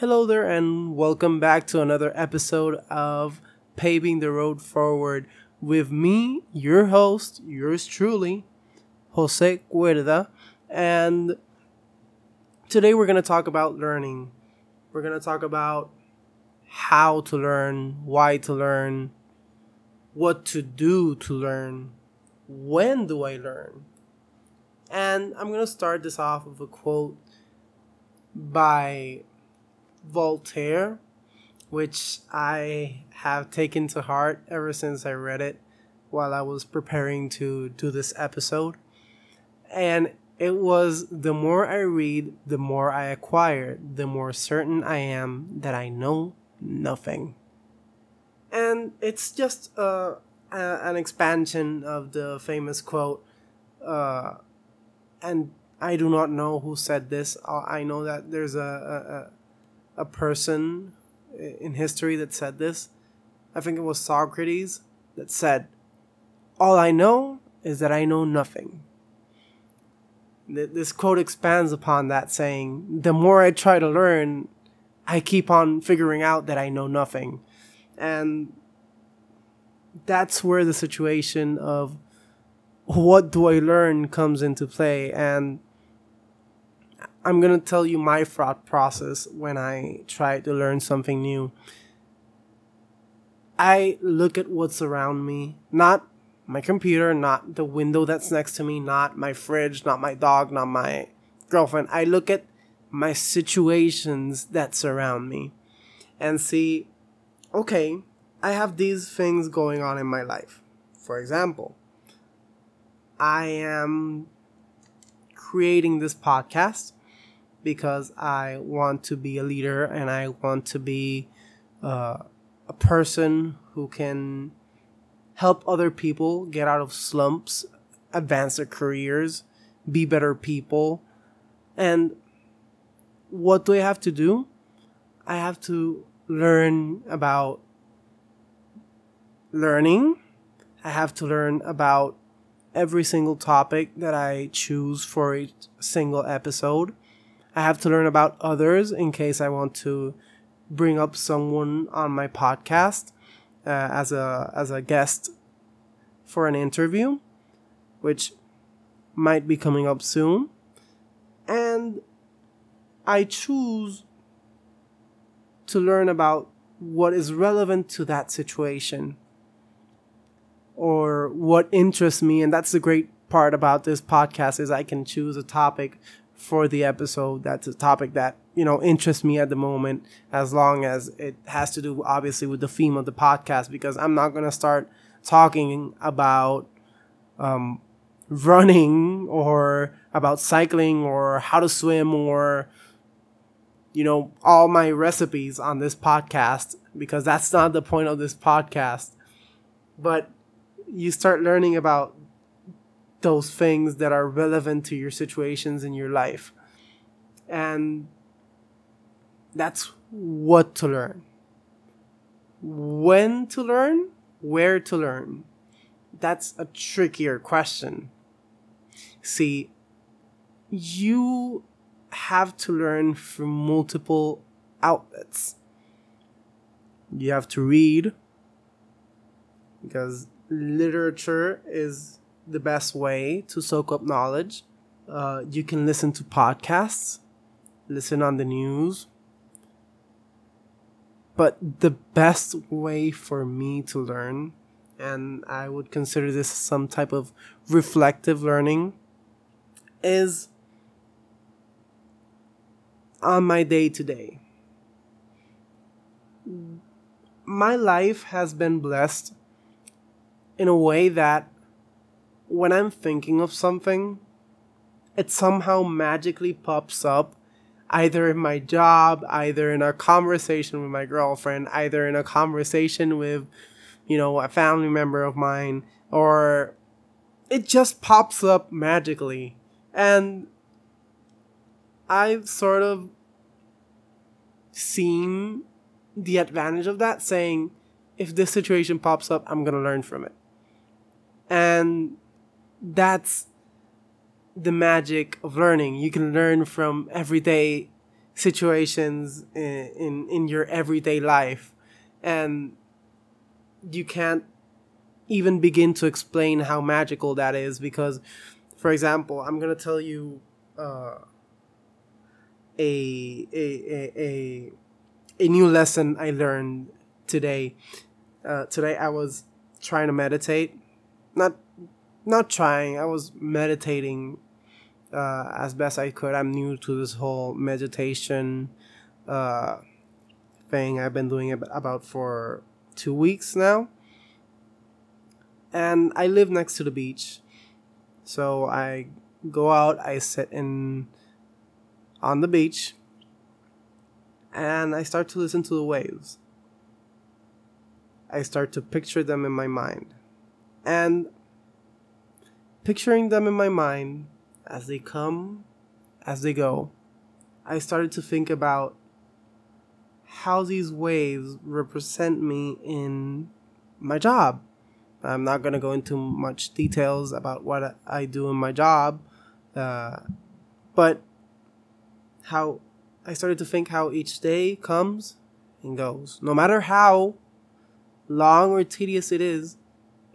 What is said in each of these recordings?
Hello there, and welcome back to another episode of Paving the Road Forward with me, your host, yours truly, Jose Cuerda. And today we're going to talk about learning. We're going to talk about how to learn, why to learn, what to do to learn, when do I learn. And I'm going to start this off with a quote by Voltaire, which I have taken to heart ever since I read it while I was preparing to do this episode. And it was the more I read, the more I acquire, the more certain I am that I know nothing. And it's just uh, a, an expansion of the famous quote, uh, and I do not know who said this. I know that there's a, a, a person in history that said this. I think it was Socrates that said, All I know is that I know nothing. This quote expands upon that, saying, The more I try to learn, I keep on figuring out that I know nothing. And that's where the situation of what do I learn comes into play. And I'm going to tell you my thought process when I try to learn something new. I look at what's around me, not my computer, not the window that's next to me, not my fridge, not my dog, not my girlfriend. I look at my situations that surround me and see, okay, I have these things going on in my life. For example, I am creating this podcast because I want to be a leader and I want to be uh, a person who can help other people get out of slumps, advance their careers, be better people. And what do I have to do? I have to learn about learning. I have to learn about every single topic that I choose for each single episode. I have to learn about others in case I want to bring up someone on my podcast uh, as a as a guest for an interview, which might be coming up soon. And I choose to learn about what is relevant to that situation or what interests me and that's the great part about this podcast is I can choose a topic for the episode. That's a topic that you know interests me at the moment as long as it has to do obviously with the theme of the podcast because i'm not going to start talking about um, running or about cycling or how to swim or you know all my recipes on this podcast because that's not the point of this podcast. But you start learning about those things that are relevant to your situations in your life. And that's what to learn. When to learn, where to learn. That's a trickier question. See, you have to learn from multiple outlets. You have to read, because literature is the best way to soak up knowledge. Uh, you can listen to podcasts, listen on the news. But the best way for me to learn, and I would consider this some type of reflective learning, is on my day to day. My life has been blessed in a way that when I'm thinking of something, it somehow magically pops up either in my job, either in a conversation with my girlfriend, either in a conversation with, you know, a family member of mine, or it just pops up magically. And I've sort of seen the advantage of that, saying, if this situation pops up, I'm gonna learn from it. And that's the magic of learning. You can learn from everyday situations in, in in your everyday life. And you can't even begin to explain how magical that is because for example i'm going to tell you uh, a, a, a, a new lesson i learned today. Uh, today i was trying to meditate. Not not trying i was meditating uh, as best i could i'm new to this whole meditation uh, thing i've been doing it about for two weeks now and I live next to the beach. So I go out, I sit in on the beach, and I start to listen to the waves. I start to picture them in my mind. And picturing them in my mind as they come, as they go, I started to think about how these waves represent me in my job I'm not going to go into much details about what I do in my job, uh, but how I started to think how each day comes and goes. No matter how long or tedious it is,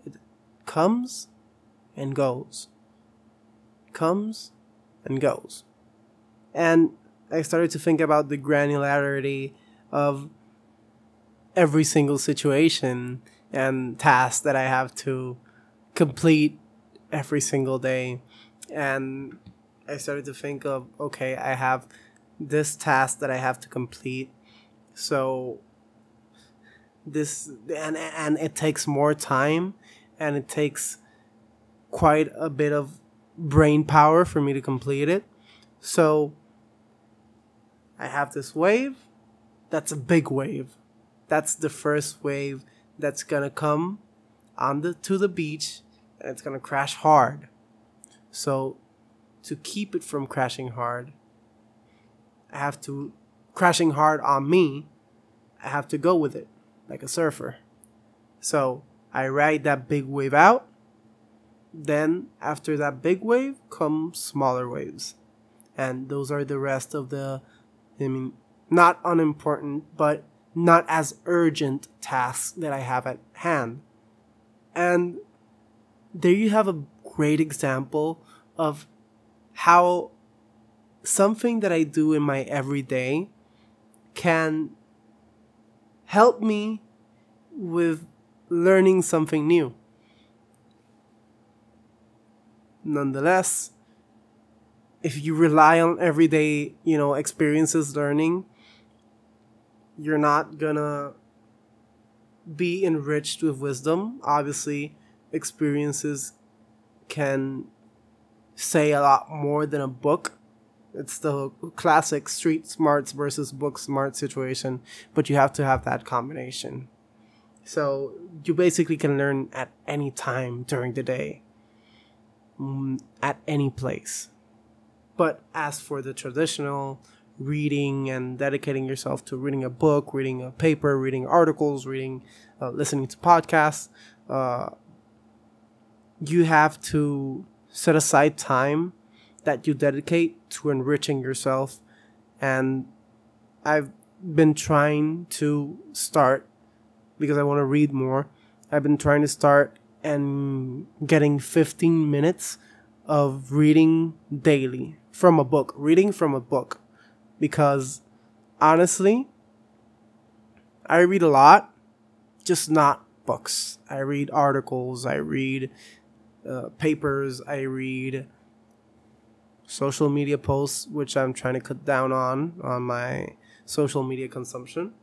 it comes and goes. Comes and goes. And I started to think about the granularity of every single situation and task that I have to complete every single day. And I started to think of okay, I have this task that I have to complete. So this and and it takes more time and it takes quite a bit of brain power for me to complete it. So I have this wave. That's a big wave. That's the first wave that's gonna come on the to the beach and it's gonna crash hard. So to keep it from crashing hard, I have to crashing hard on me, I have to go with it like a surfer. So I ride that big wave out. Then after that big wave come smaller waves. And those are the rest of the I mean not unimportant, but not as urgent tasks that I have at hand. And there you have a great example of how something that I do in my everyday can help me with learning something new. Nonetheless, if you rely on everyday, you know, experiences learning, you're not gonna be enriched with wisdom. Obviously, experiences can say a lot more than a book. It's the classic street smarts versus book smart situation, but you have to have that combination. So you basically can learn at any time during the day, at any place. But as for the traditional reading and dedicating yourself to reading a book, reading a paper, reading articles, reading, uh, listening to podcasts, uh, you have to set aside time that you dedicate to enriching yourself. And I've been trying to start because I want to read more. I've been trying to start and getting 15 minutes of reading daily from a book, reading from a book because honestly, I read a lot, just not books. I read articles, I read uh, papers, I read social media posts, which I'm trying to cut down on on my social media consumption.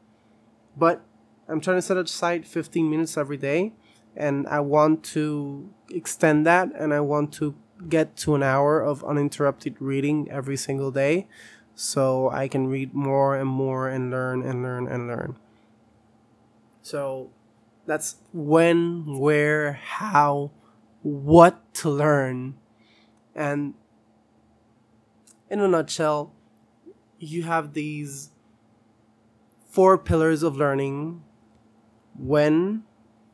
But I'm trying to set aside 15 minutes every day, and I want to extend that, and I want to get to an hour of uninterrupted reading every single day so I can read more and more and learn and learn and learn. So that's when, where, how, what to learn. And in a nutshell, you have these four pillars of learning when,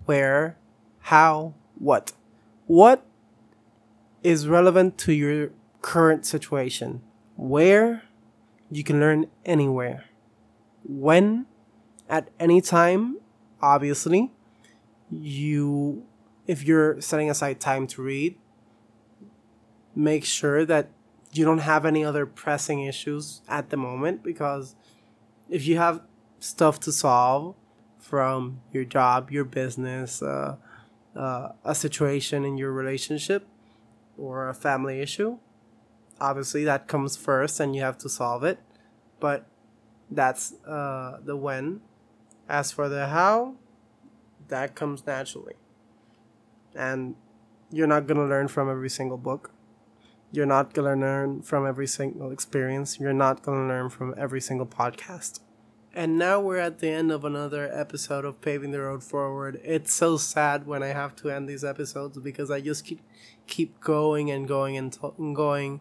where, how, what. What is relevant to your current situation? Where you can learn anywhere. When? At any time, obviously. You, if you're setting aside time to read, make sure that you don't have any other pressing issues at the moment because if you have stuff to solve from your job, your business, uh, uh, a situation in your relationship, or a family issue, obviously that comes first and you have to solve it. But that's uh, the when. As for the how, that comes naturally. And you're not going to learn from every single book. You're not going to learn from every single experience. You're not going to learn from every single podcast. And now we're at the end of another episode of Paving the Road Forward. It's so sad when I have to end these episodes because I just keep keep going and going and, to- and going.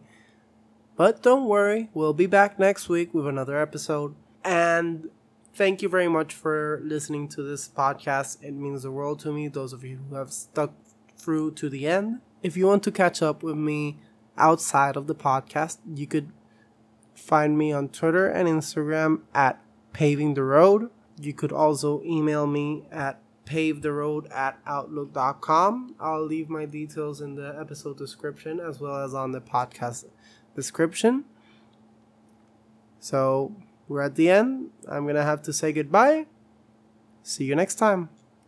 But don't worry, we'll be back next week with another episode. And thank you very much for listening to this podcast. It means the world to me, those of you who have stuck through to the end. If you want to catch up with me outside of the podcast, you could find me on Twitter and Instagram at paving the road. You could also email me at pave the road at outlook.com. I'll leave my details in the episode description as well as on the podcast description. So we're at the end. I'm going to have to say goodbye. See you next time.